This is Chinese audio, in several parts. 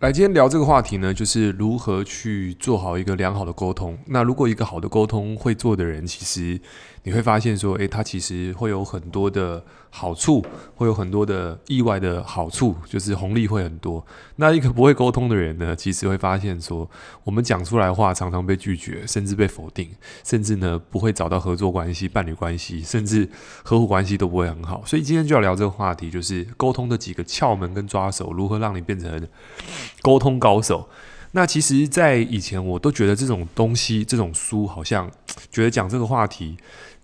来，今天聊这个话题呢，就是如何去做好一个良好的沟通。那如果一个好的沟通会做的人，其实你会发现说，诶，他其实会有很多的好处，会有很多的意外的好处，就是红利会很多。那一个不会沟通的人呢，其实会发现说，我们讲出来话常常被拒绝，甚至被否定，甚至呢不会找到合作关系、伴侣关系，甚至合伙关系都不会很好。所以今天就要聊这个话题，就是沟通的几个窍门跟抓手，如何让你变成。沟通高手，那其实，在以前我都觉得这种东西、这种书，好像觉得讲这个话题，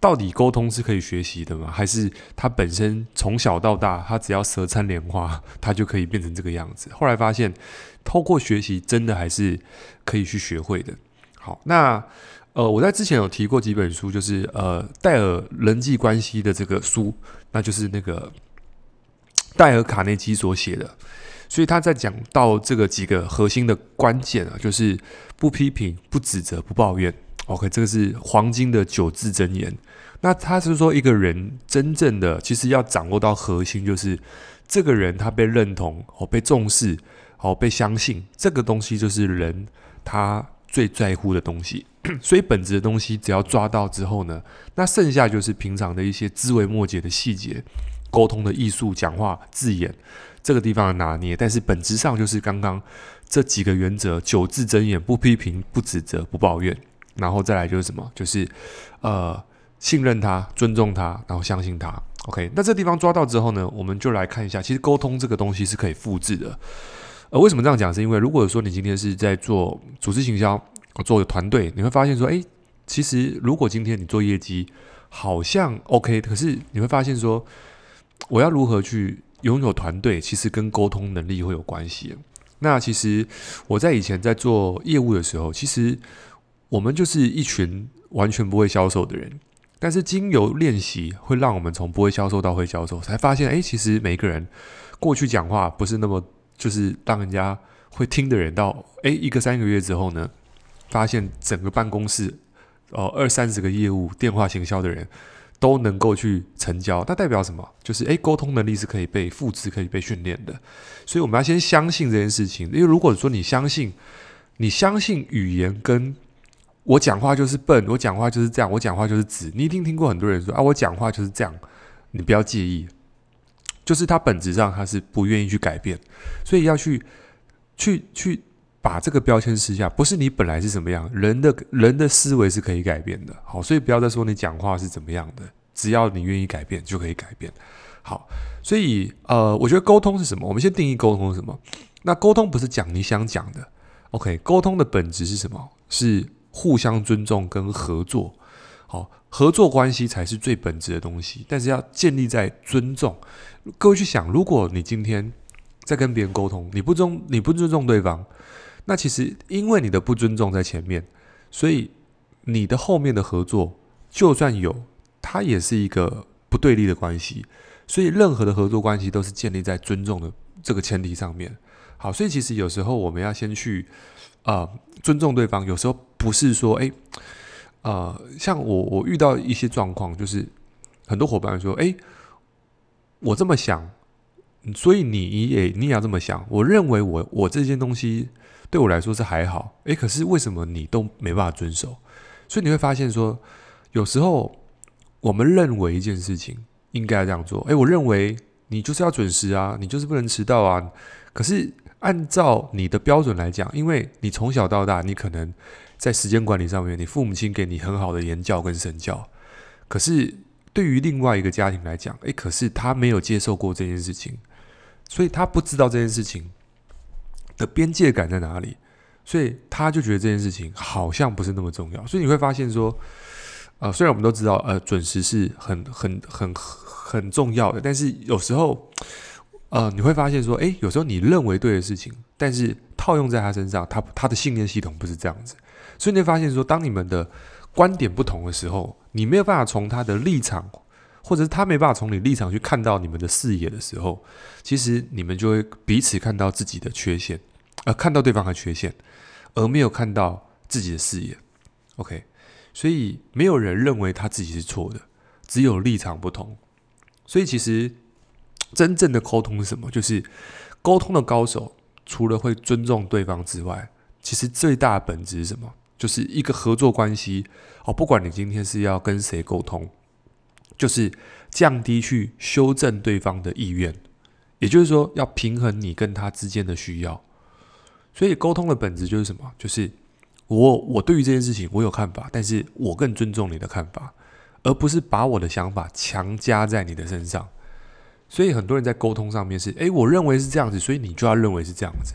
到底沟通是可以学习的吗？还是他本身从小到大，他只要舌灿莲花，他就可以变成这个样子？后来发现，透过学习，真的还是可以去学会的。好，那呃，我在之前有提过几本书，就是呃，戴尔人际关系的这个书，那就是那个戴尔卡内基所写的。所以他在讲到这个几个核心的关键啊，就是不批评、不指责、不抱怨。OK，这个是黄金的九字真言。那他是说，一个人真正的其实要掌握到核心，就是这个人他被认同、哦被重视、哦被相信，这个东西就是人他最在乎的东西。所以本质的东西只要抓到之后呢，那剩下就是平常的一些枝微末节的细节。沟通的艺术，讲话字眼这个地方的拿捏，但是本质上就是刚刚这几个原则：九字真言，不批评、不指责、不抱怨，然后再来就是什么？就是呃信任他、尊重他，然后相信他。OK，那这地方抓到之后呢，我们就来看一下，其实沟通这个东西是可以复制的。呃，为什么这样讲？是因为如果说你今天是在做组织行销，做团队，你会发现说，诶，其实如果今天你做业绩好像 OK，可是你会发现说。我要如何去拥有团队？其实跟沟通能力会有关系。那其实我在以前在做业务的时候，其实我们就是一群完全不会销售的人。但是经由练习，会让我们从不会销售到会销售，才发现，哎，其实每个人过去讲话不是那么就是让人家会听的人，到哎一个三个月之后呢，发现整个办公室哦二三十个业务电话行销的人。都能够去成交，那代表什么？就是诶，沟通能力是可以被复制、可以被训练的。所以我们要先相信这件事情。因为如果说你相信，你相信语言跟我讲话就是笨，我讲话就是这样，我讲话就是直。你一定听过很多人说啊，我讲话就是这样。你不要介意，就是他本质上他是不愿意去改变，所以要去去去。把这个标签撕下，不是你本来是怎么样，人的人的思维是可以改变的。好，所以不要再说你讲话是怎么样的，只要你愿意改变，就可以改变。好，所以呃，我觉得沟通是什么？我们先定义沟通是什么？那沟通不是讲你想讲的。OK，沟通的本质是什么？是互相尊重跟合作。好，合作关系才是最本质的东西，但是要建立在尊重。各位去想，如果你今天在跟别人沟通，你不尊你不尊重对方。那其实因为你的不尊重在前面，所以你的后面的合作就算有，它也是一个不对立的关系。所以任何的合作关系都是建立在尊重的这个前提上面。好，所以其实有时候我们要先去啊、呃、尊重对方。有时候不是说哎，呃，像我我遇到一些状况，就是很多伙伴说哎，我这么想，所以你也你也要这么想。我认为我我这件东西。对我来说是还好，诶，可是为什么你都没办法遵守？所以你会发现说，有时候我们认为一件事情应该这样做，诶，我认为你就是要准时啊，你就是不能迟到啊。可是按照你的标准来讲，因为你从小到大，你可能在时间管理上面，你父母亲给你很好的言教跟身教。可是对于另外一个家庭来讲，诶，可是他没有接受过这件事情，所以他不知道这件事情。的边界感在哪里？所以他就觉得这件事情好像不是那么重要。所以你会发现说，呃，虽然我们都知道，呃，准时是很、很、很、很重要的，但是有时候，呃，你会发现说，诶，有时候你认为对的事情，但是套用在他身上，他他的信念系统不是这样子。所以你会发现说，当你们的观点不同的时候，你没有办法从他的立场。或者是他没办法从你立场去看到你们的视野的时候，其实你们就会彼此看到自己的缺陷，呃，看到对方的缺陷，而没有看到自己的视野。OK，所以没有人认为他自己是错的，只有立场不同。所以其实真正的沟通是什么？就是沟通的高手除了会尊重对方之外，其实最大的本质是什么？就是一个合作关系哦。不管你今天是要跟谁沟通，就是降低去修正对方的意愿，也就是说要平衡你跟他之间的需要。所以沟通的本质就是什么？就是我我对于这件事情我有看法，但是我更尊重你的看法，而不是把我的想法强加在你的身上。所以很多人在沟通上面是，诶，我认为是这样子，所以你就要认为是这样子。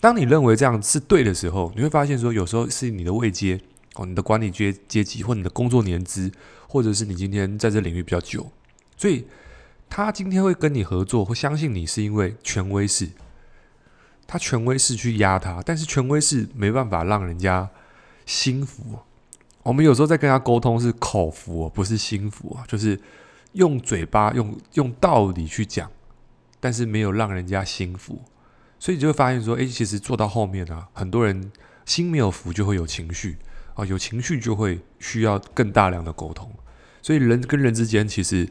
当你认为这样是对的时候，你会发现说，有时候是你的位阶哦，你的管理阶阶级，或你的工作年资，或者是你今天在这领域比较久，所以他今天会跟你合作或相信你是因为权威是，他权威式去压他，但是权威式没办法让人家心服。我们有时候在跟他沟通是口服，不是心服啊，就是。用嘴巴用用道理去讲，但是没有让人家心服，所以你就会发现说，诶，其实做到后面啊，很多人心没有服，就会有情绪啊，有情绪就会需要更大量的沟通。所以人跟人之间，其实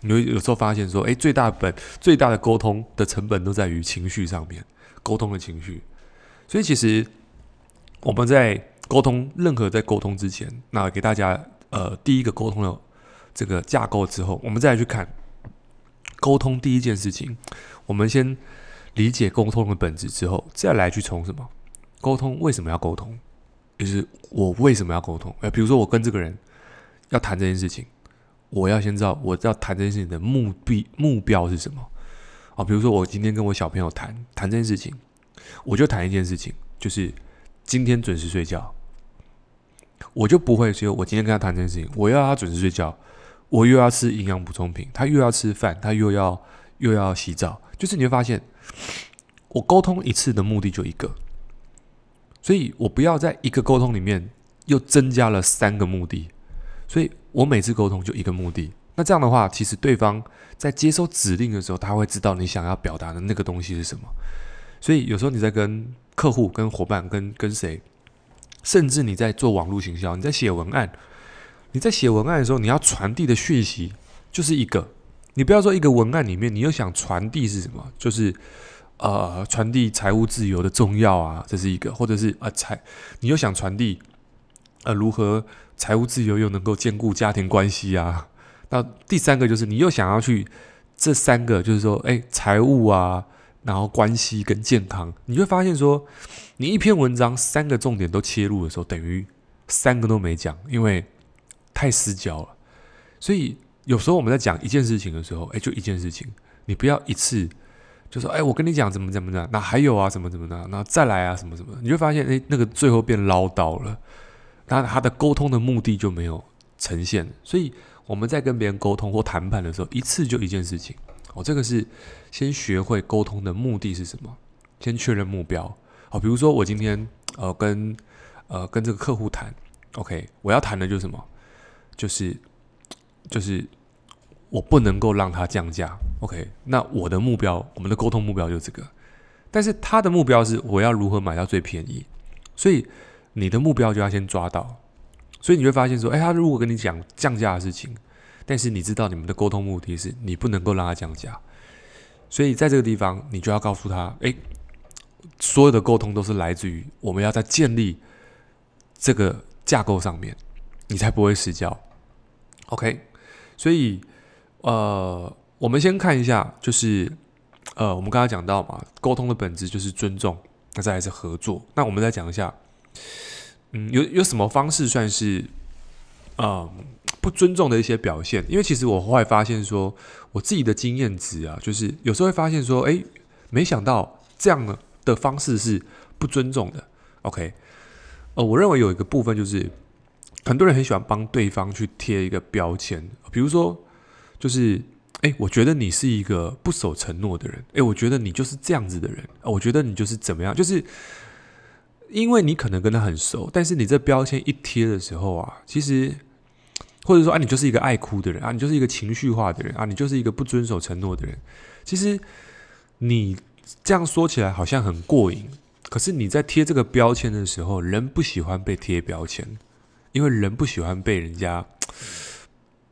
你会有时候发现说，诶，最大本最大的沟通的成本都在于情绪上面，沟通的情绪。所以其实我们在沟通任何在沟通之前，那给大家呃第一个沟通的。这个架构之后，我们再来去看沟通第一件事情。我们先理解沟通的本质之后，再来去从什么沟通？为什么要沟通？就是我为什么要沟通？呃，比如说我跟这个人要谈这件事情，我要先知道我要谈这件事情的目的目标是什么啊？比如说我今天跟我小朋友谈谈这件事情，我就谈一件事情，就是今天准时睡觉，我就不会说，我今天跟他谈这件事情，我要他准时睡觉。我又要吃营养补充品，他又要吃饭，他又要又要洗澡，就是你会发现，我沟通一次的目的就一个，所以我不要在一个沟通里面又增加了三个目的，所以我每次沟通就一个目的。那这样的话，其实对方在接收指令的时候，他会知道你想要表达的那个东西是什么。所以有时候你在跟客户、跟伙伴、跟跟谁，甚至你在做网络行销，你在写文案。你在写文案的时候，你要传递的讯息就是一个。你不要说一个文案里面，你又想传递是什么？就是呃，传递财务自由的重要啊，这是一个；或者是啊财，你又想传递呃如何财务自由又能够兼顾家庭关系啊。那第三个就是你又想要去这三个，就是说，哎，财务啊，然后关系跟健康，你会发现说，你一篇文章三个重点都切入的时候，等于三个都没讲，因为。太死角了，所以有时候我们在讲一件事情的时候，哎，就一件事情，你不要一次就说，哎，我跟你讲怎么怎么的，那还有啊，什么怎么的，那再来啊，什么什么，你会发现，哎，那个最后变唠叨了，那他的沟通的目的就没有呈现。所以我们在跟别人沟通或谈判的时候，一次就一件事情，哦，这个是先学会沟通的目的是什么，先确认目标。好，比如说我今天呃跟呃跟这个客户谈，OK，我要谈的就是什么？就是，就是我不能够让他降价，OK？那我的目标，我们的沟通目标就是这个，但是他的目标是我要如何买到最便宜，所以你的目标就要先抓到，所以你会发现说，哎，他如果跟你讲降价的事情，但是你知道你们的沟通目的是你不能够让他降价，所以在这个地方你就要告诉他，哎，所有的沟通都是来自于我们要在建立这个架构上面，你才不会失焦。OK，所以呃，我们先看一下，就是呃，我们刚才讲到嘛，沟通的本质就是尊重，那再来是合作。那我们再讲一下，嗯，有有什么方式算是呃不尊重的一些表现？因为其实我后来发现说，我自己的经验值啊，就是有时候会发现说，哎，没想到这样的方式是不尊重的。OK，呃，我认为有一个部分就是。很多人很喜欢帮对方去贴一个标签，比如说，就是，哎，我觉得你是一个不守承诺的人，哎，我觉得你就是这样子的人，我觉得你就是怎么样，就是因为你可能跟他很熟，但是你这标签一贴的时候啊，其实，或者说啊，你就是一个爱哭的人啊，你就是一个情绪化的人啊，你就是一个不遵守承诺的人，其实你这样说起来好像很过瘾，可是你在贴这个标签的时候，人不喜欢被贴标签。因为人不喜欢被人家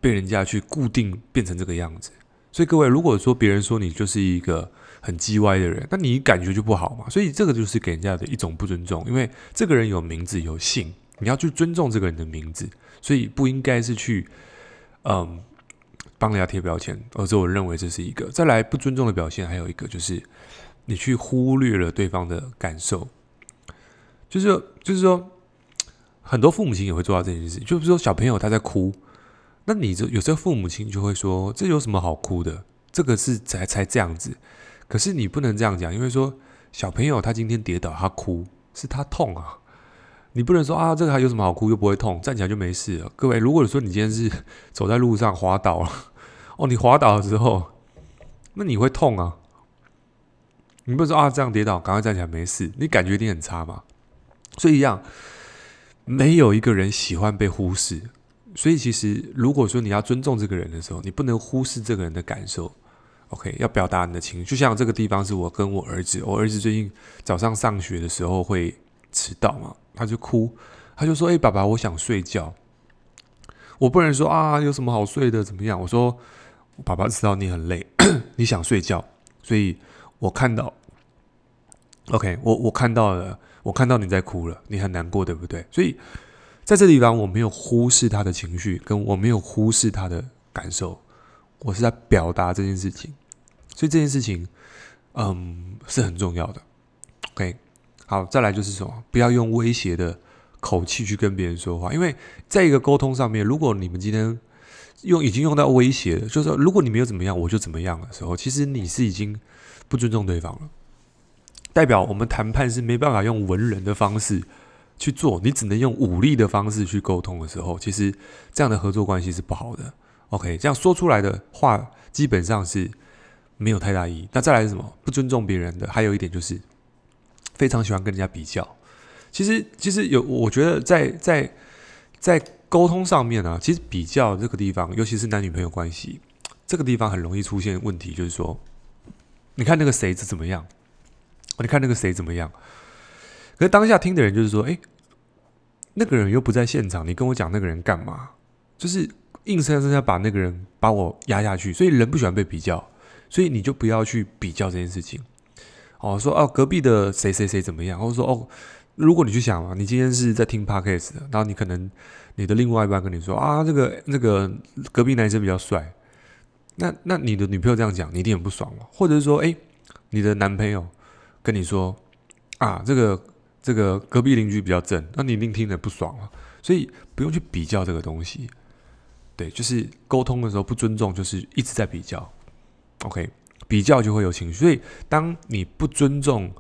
被人家去固定变成这个样子，所以各位，如果说别人说你就是一个很叽歪的人，那你感觉就不好嘛。所以这个就是给人家的一种不尊重，因为这个人有名字有姓，你要去尊重这个人的名字，所以不应该是去嗯帮人家贴标签。而且我认为这是一个。再来不尊重的表现，还有一个就是你去忽略了对方的感受，就是就是说很多父母亲也会做到这件事，就是说小朋友他在哭。那你这有时候父母亲就会说，这有什么好哭的？这个是才才这样子，可是你不能这样讲，因为说小朋友他今天跌倒他哭是他痛啊，你不能说啊，这个还有什么好哭又不会痛，站起来就没事了。各位，如果说你今天是走在路上滑倒了，哦，你滑倒了之后，那你会痛啊，你不能说啊，这样跌倒赶快站起来没事，你感觉一定很差嘛。所以一样，没有一个人喜欢被忽视。所以，其实如果说你要尊重这个人的时候，你不能忽视这个人的感受。OK，要表达你的情绪。就像这个地方是我跟我儿子，我儿子最近早上上学的时候会迟到嘛，他就哭，他就说：“哎，爸爸，我想睡觉。”我不能说啊，有什么好睡的？怎么样？我说：“爸爸知道你很累，你想睡觉，所以我看到，OK，我我看到了，我看到你在哭了，你很难过，对不对？”所以。在这地方，我没有忽视他的情绪，跟我没有忽视他的感受，我是在表达这件事情，所以这件事情，嗯，是很重要的。OK，好，再来就是什么？不要用威胁的口气去跟别人说话，因为在一个沟通上面，如果你们今天用已经用到威胁了，就是说如果你没有怎么样，我就怎么样的时候，其实你是已经不尊重对方了，代表我们谈判是没办法用文人的方式。去做，你只能用武力的方式去沟通的时候，其实这样的合作关系是不好的。OK，这样说出来的话基本上是没有太大意义。那再来是什么？不尊重别人的，还有一点就是非常喜欢跟人家比较。其实，其实有，我觉得在在在沟通上面啊，其实比较这个地方，尤其是男女朋友关系这个地方，很容易出现问题，就是说，你看那个谁是怎么样，你看那个谁怎么样。可是当下听的人就是说，哎，那个人又不在现场，你跟我讲那个人干嘛？就是硬生生要把那个人把我压下去，所以人不喜欢被比较，所以你就不要去比较这件事情。哦，说哦，隔壁的谁谁谁怎么样？或者说哦，如果你去想啊，你今天是在听 Podcast 的，然后你可能你的另外一半跟你说啊，这个那个隔壁男生比较帅，那那你的女朋友这样讲，你一定很不爽了。或者是说，哎，你的男朋友跟你说啊，这个。这个隔壁邻居比较正，那你一定听得不爽了，所以不用去比较这个东西。对，就是沟通的时候不尊重，就是一直在比较。OK，比较就会有情绪，所以当你不尊重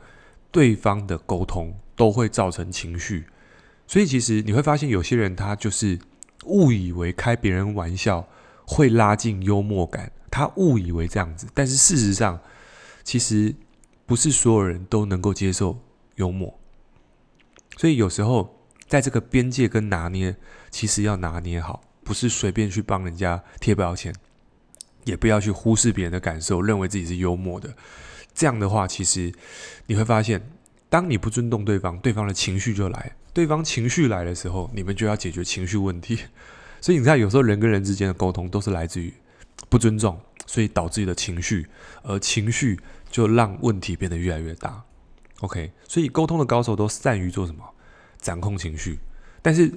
对方的沟通，都会造成情绪。所以其实你会发现，有些人他就是误以为开别人玩笑会拉近幽默感，他误以为这样子，但是事实上，其实不是所有人都能够接受幽默。所以有时候，在这个边界跟拿捏，其实要拿捏好，不是随便去帮人家贴标签，也不要去忽视别人的感受，认为自己是幽默的。这样的话，其实你会发现，当你不尊重对方，对方的情绪就来。对方情绪来的时候，你们就要解决情绪问题。所以你看，有时候人跟人之间的沟通都是来自于不尊重，所以导致你的情绪，而情绪就让问题变得越来越大。OK，所以沟通的高手都善于做什么？掌控情绪，但是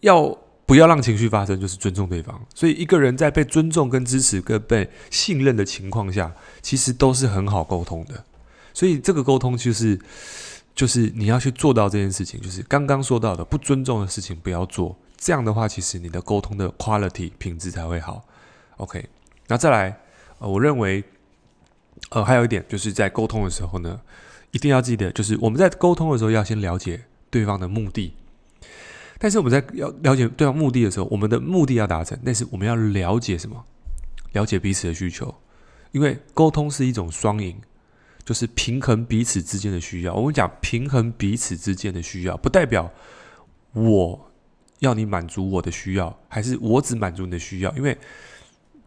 要不要让情绪发生，就是尊重对方。所以一个人在被尊重、跟支持、跟被信任的情况下，其实都是很好沟通的。所以这个沟通就是，就是你要去做到这件事情，就是刚刚说到的不尊重的事情不要做。这样的话，其实你的沟通的 quality 品质才会好。OK，那再来，呃，我认为，呃，还有一点就是在沟通的时候呢。一定要记得，就是我们在沟通的时候要先了解对方的目的。但是我们在要了解对方目的的时候，我们的目的要达成，但是我们要了解什么？了解彼此的需求，因为沟通是一种双赢，就是平衡彼此之间的需要。我们讲平衡彼此之间的需要，不代表我要你满足我的需要，还是我只满足你的需要，因为。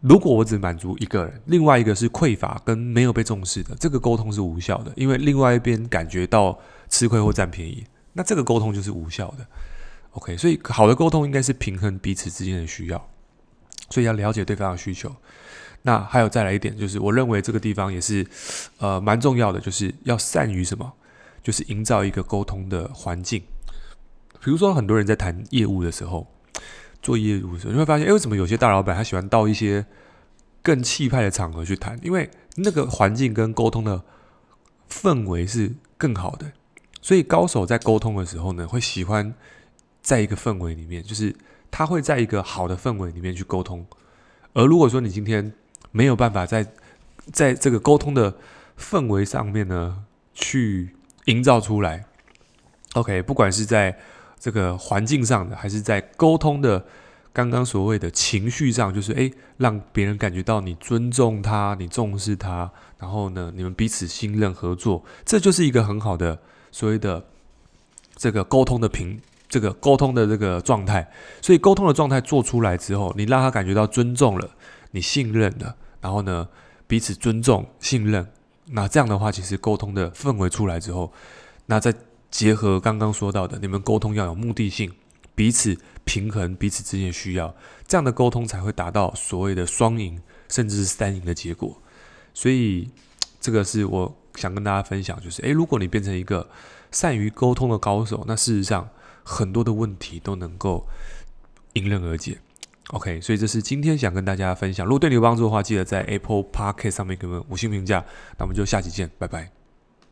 如果我只满足一个人，另外一个是匮乏跟没有被重视的，这个沟通是无效的，因为另外一边感觉到吃亏或占便宜，那这个沟通就是无效的。OK，所以好的沟通应该是平衡彼此之间的需要，所以要了解对方的需求。那还有再来一点，就是我认为这个地方也是呃蛮重要的，就是要善于什么，就是营造一个沟通的环境。比如说，很多人在谈业务的时候，做业务的时候，你会发现，哎，为什么有些大老板他喜欢到一些更气派的场合去谈？因为那个环境跟沟通的氛围是更好的。所以高手在沟通的时候呢，会喜欢在一个氛围里面，就是他会在一个好的氛围里面去沟通。而如果说你今天没有办法在在这个沟通的氛围上面呢，去营造出来，OK，不管是在这个环境上的，还是在沟通的刚刚所谓的情绪上，就是诶，让别人感觉到你尊重他，你重视他，然后呢，你们彼此信任合作，这就是一个很好的所谓的这个沟通的平，这个沟通的这个状态。所以沟通的状态做出来之后，你让他感觉到尊重了，你信任了，然后呢，彼此尊重、信任，那这样的话，其实沟通的氛围出来之后，那再。结合刚刚说到的，你们沟通要有目的性，彼此平衡彼此之间的需要，这样的沟通才会达到所谓的双赢，甚至是三赢的结果。所以，这个是我想跟大家分享，就是，诶，如果你变成一个善于沟通的高手，那事实上很多的问题都能够迎刃而解。OK，所以这是今天想跟大家分享。如果对你有帮助的话，记得在 Apple Podcast 上面给我们五星评价。那我们就下期见，拜拜。